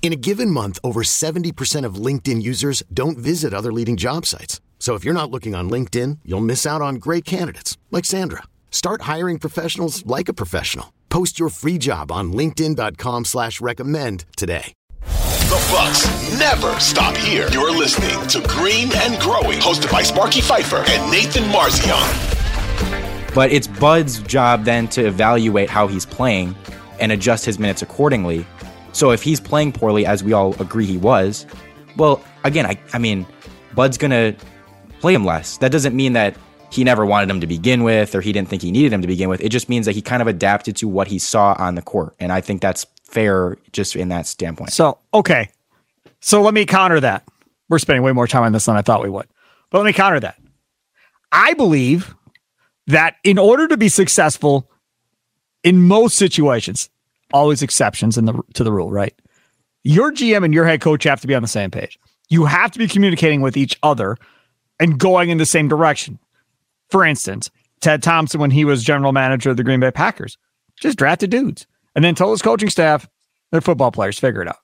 In a given month, over 70% of LinkedIn users don't visit other leading job sites. So if you're not looking on LinkedIn, you'll miss out on great candidates like Sandra. Start hiring professionals like a professional. Post your free job on LinkedIn.com slash recommend today. The Bucks never stop here. You're listening to Green and Growing, hosted by Sparky Fifer and Nathan Marzion. But it's Bud's job then to evaluate how he's playing and adjust his minutes accordingly. So if he's playing poorly, as we all agree he was, well, again, I, I mean, Bud's going to play him less. That doesn't mean that he never wanted him to begin with or he didn't think he needed him to begin with. It just means that he kind of adapted to what he saw on the court. And I think that's fair just in that standpoint. So, okay. So let me counter that. We're spending way more time on this than I thought we would. But let me counter that. I believe that in order to be successful in most situations, always exceptions in the to the rule, right? Your GM and your head coach have to be on the same page. You have to be communicating with each other and going in the same direction. For instance, Ted Thompson, when he was general manager of the Green Bay Packers, just drafted dudes and then told his coaching staff, they're football players, figure it out.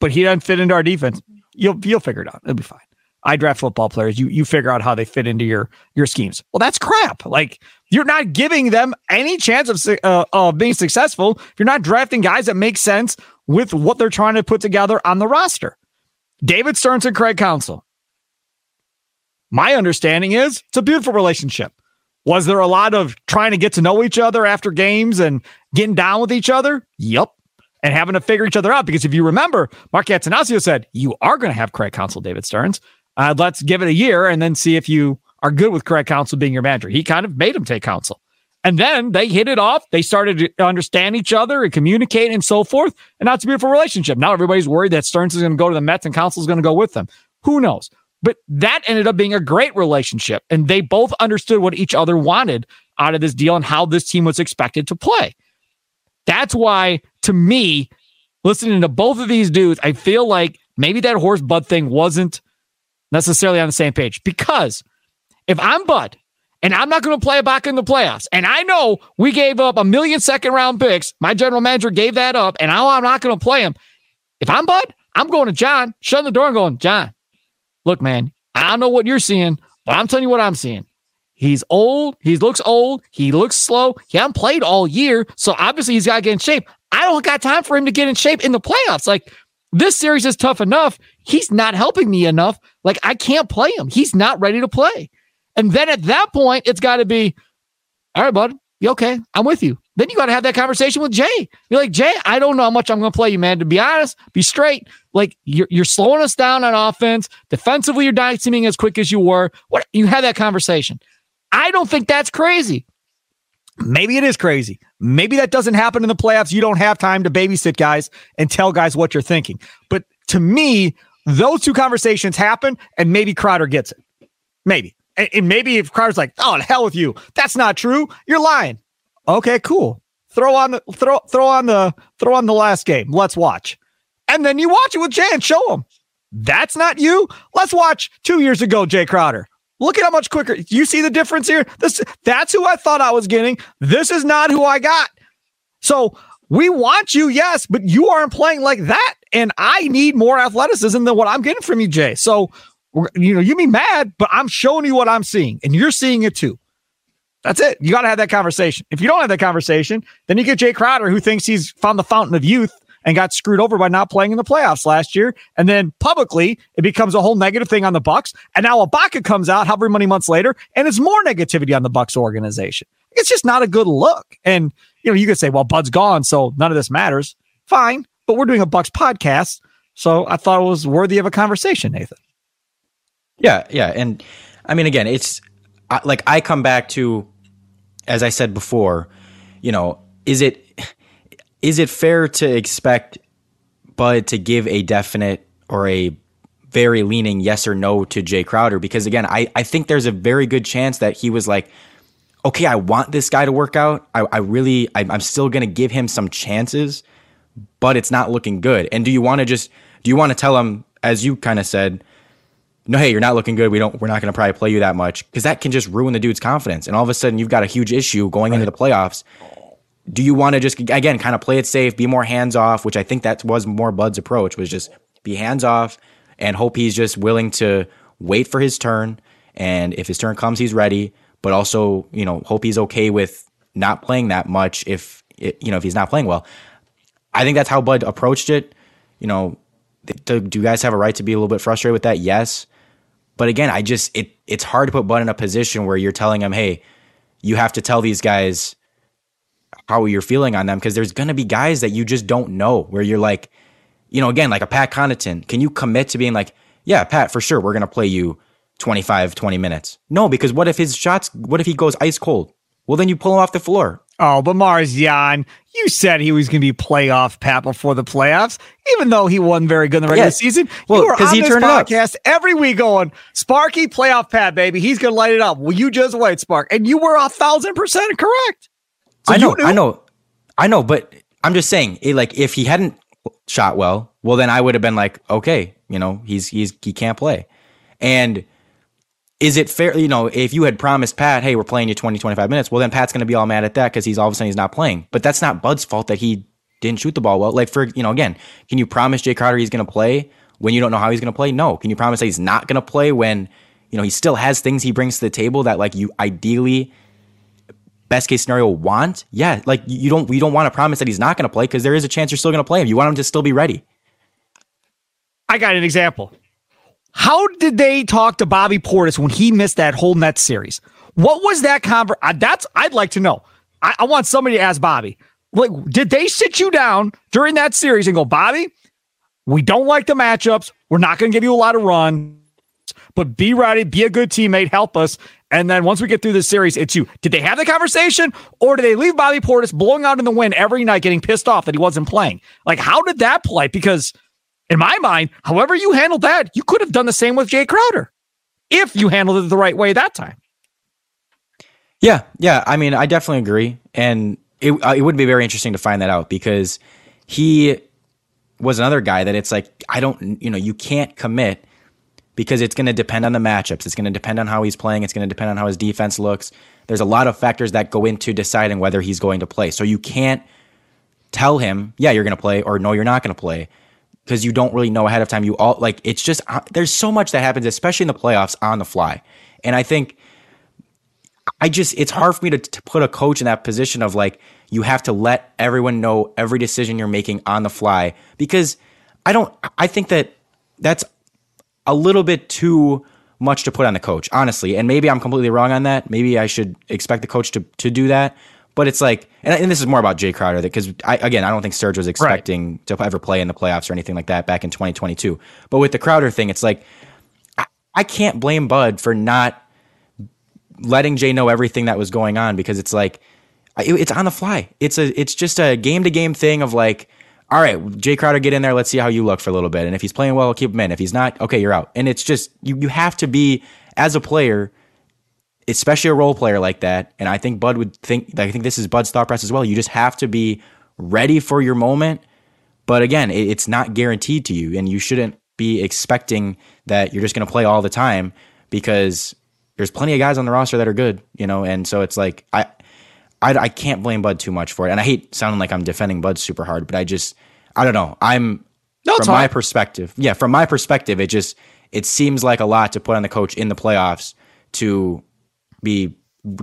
But he doesn't fit into our defense. You'll you'll figure it out. It'll be fine. I draft football players. You you figure out how they fit into your your schemes. Well, that's crap. Like you're not giving them any chance of uh, of being successful. If you're not drafting guys that make sense with what they're trying to put together on the roster. David Stearns and Craig Counsell. My understanding is it's a beautiful relationship. Was there a lot of trying to get to know each other after games and getting down with each other? Yep. And having to figure each other out. Because if you remember, Mark Attanasio said, you are going to have Craig Counsell, David Stearns. Uh, let's give it a year and then see if you are good with Craig Counsell being your manager. He kind of made him take Counsell. And then they hit it off. They started to understand each other and communicate and so forth. And that's a beautiful relationship. Now everybody's worried that Stearns is going to go to the Mets and Counsell is going to go with them. Who knows? But that ended up being a great relationship. And they both understood what each other wanted out of this deal and how this team was expected to play. That's why, to me, listening to both of these dudes, I feel like maybe that Horst Bud thing wasn't necessarily on the same page. Because if I'm Bud and I'm not going to play back in the playoffs, and I know we gave up a million second round picks, my general manager gave that up, and now I'm not going to play him. If I'm Bud, I'm going to Jon, shutting the door and going, Jon, look, man, I don't know what you're seeing, but I'm telling you what I'm seeing. He's old. He looks old. He looks slow. He hasn't played all year. So obviously he's got to get in shape. I don't got time for him to get in shape in the playoffs. Like this series is tough enough. He's not helping me enough. Like I can't play him. He's not ready to play. And then at that point, it's got to be, all right, bud. You okay? I'm with you. Then you got to have that conversation with Jae. You're like, Jae, I don't know how much I'm going to play you, man. To be honest, be straight. Like you're, you're slowing us down on offense. Defensively, you're not seeming as quick as you were. What you have that conversation. I don't think that's crazy. Maybe it is crazy. Maybe that doesn't happen in the playoffs. You don't have time to babysit guys and tell guys what you're thinking. But to me, those two conversations happen, and maybe Crowder gets it. Maybe. And, maybe if Crowder's like, "Oh, the hell with you," that's not true. You're lying. Okay, cool. Throw on the throw throw on the throw on the last game. Let's watch, and then you watch it with Jae and show him that's not you. Let's watch two years ago, Jae Crowder. Look at how much quicker. You see the difference here? This that's who I thought I was getting. This is not who I got. So we want you, yes, but you aren't playing like that. And I need more athleticism than what I'm getting from you, Jae. So you know, you be mad, but I'm showing you what I'm seeing, and you're seeing it too. That's it. You got to have that conversation. If you don't have that conversation, then you get Jae Crowder, who thinks he's found the fountain of youth and got screwed over by not playing in the playoffs last year. And then publicly, it becomes a whole negative thing on the Bucks. And now Ibaka comes out however many months later, and it's more negativity on the Bucks organization. It's just not a good look. And you know, you could say, well, Bud's gone, so none of this matters. Fine, but we're doing a Bucks podcast, so I thought it was worthy of a conversation, Nathan. Yeah, yeah, and I mean, again, it's like I come back to, as I said before, you know, is it is it fair to expect Bud to give a definite or a very leaning yes or no to Jae Crowder? Because again, I, I think there's a very good chance that he was like, okay, I want this guy to work out. I, I really, I, I'm still going to give him some chances, but it's not looking good. And do you want to just, do you want to tell him, as you kind of said, no, hey, you're not looking good. We don't, we're not going to probably play you that much because that can just ruin the dude's confidence. And all of a sudden, you've got a huge issue going right. into the playoffs do you want to just again kind of play it safe, be more hands off, which I think that was more Bud's approach was just be hands off and hope he's just willing to wait for his turn and if his turn comes he's ready, but also, you know, hope he's okay with not playing that much if it, you know, if he's not playing well. I think that's how Bud approached it. You know, do, you guys have a right to be a little bit frustrated with that? Yes. But again, I just it it's hard to put Bud in a position where you're telling him, "Hey, you have to tell these guys how you're feeling on them because there's going to be guys that you just don't know where you're like, you know, again, like a Pat Connaughton. Can you commit to being like, yeah, Pat, for sure, we're going to play you 25, 20 minutes? No, because what if his shots, what if he goes ice cold? Well, then you pull him off the floor. Oh, but Marzion, you said he was going to be playoff Pat before the playoffs, even though he wasn't very good in the regular yes. season. Well, on he this podcast every week going, Sparky, playoff Pat, baby. He's going to light it up. Well, you just wait, Spark. And you were a thousand percent correct. So I know, I know, I know, but I'm just saying, it, like, if he hadn't shot well, well, then I would have been like, okay, you know, he's he's he can't play. And is it fair, you know, if you had promised Pat, hey, we're playing you 20, 25 minutes, well, then Pat's going to be all mad at that because he's all of a sudden he's not playing. But that's not Bud's fault that he didn't shoot the ball well. Like, for, you know, again, can you promise Jae Crowder he's going to play when you don't know how he's going to play? No. Can you promise that he's not going to play when, you know, he still has things he brings to the table that, like, you ideally best case scenario want, yeah, like you don't we don't want to promise that he's not going to play because there is a chance you're still going to play him. You want him to still be ready. I got an example. How did they talk to Bobby Portis when he missed that whole Nets series? What was that conver? That's I'd like to know. I, I want somebody to ask Bobby. Like, did they sit you down during that series and go, Bobby? We don't like the matchups. We're not going to give you a lot of run, but be ready, be a good teammate, help us. And then once we get through this series, it's you. Did they have the conversation or did they leave Bobby Portis blowing out in the wind every night, getting pissed off that he wasn't playing? Like, how did that play? Because in my mind, however you handled that, you could have done the same with Jae Crowder if you handled it the right way that time. Yeah, yeah. I mean, I definitely agree. And it, uh, it would be very interesting to find that out because he was another guy that it's like, I don't, you know, you can't commit because it's going to depend on the matchups. It's going to depend on how he's playing. It's going to depend on how his defense looks. There's a lot of factors that go into deciding whether he's going to play. So you can't tell him, yeah, you're going to play, or no, you're not going to play, because you don't really know ahead of time. You all like it's just uh, there's so much that happens, especially in the playoffs, on the fly. And I think I just it's hard for me to, to put a coach in that position of like you have to let everyone know every decision you're making on the fly because I don't I think that that's a little bit too much to put on the coach, honestly. And maybe I'm completely wrong on that. Maybe I should expect the coach to to do that. But it's like, and, and this is more about Jae Crowder because I, again, I don't think Serge was expecting right. to ever play in the playoffs or anything like that back in 2022. But with the Crowder thing, it's like I, I can't blame Bud for not letting Jae know everything that was going on because it's like it, it's on the fly. It's a it's just a game to game thing of like all right, Jae Crowder, get in there. Let's see how you look for a little bit. And if he's playing well, keep him in. If he's not, okay, you're out. And it's just you you have to be as a player, especially a role player like that. And I think Bud would think I think this is Bud's thought process as well. You just have to be ready for your moment. But again, it, it's not guaranteed to you, and you shouldn't be expecting that you're just going to play all the time because there's plenty of guys on the roster that are good, you know. And so it's like I I, I can't blame Bud too much for it. And I hate sounding like I'm defending Bud super hard, but I just, I don't know. I'm, no, from my perspective, yeah, from my perspective, it just, it seems like a lot to put on the coach in the playoffs to be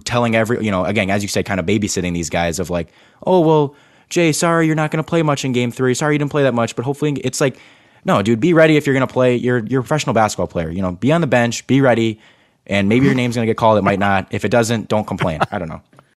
telling every, you know, again, as you said, kind of babysitting these guys of like, oh, well, Jae, sorry, you're not going to play much in game three. Sorry, you didn't play that much, but hopefully it's like, no, dude, be ready if you're going to play. You're, you're a professional basketball player. You know, be on the bench, be ready, and maybe your name's going to get called. It might not. If it doesn't, don't complain. I don't know.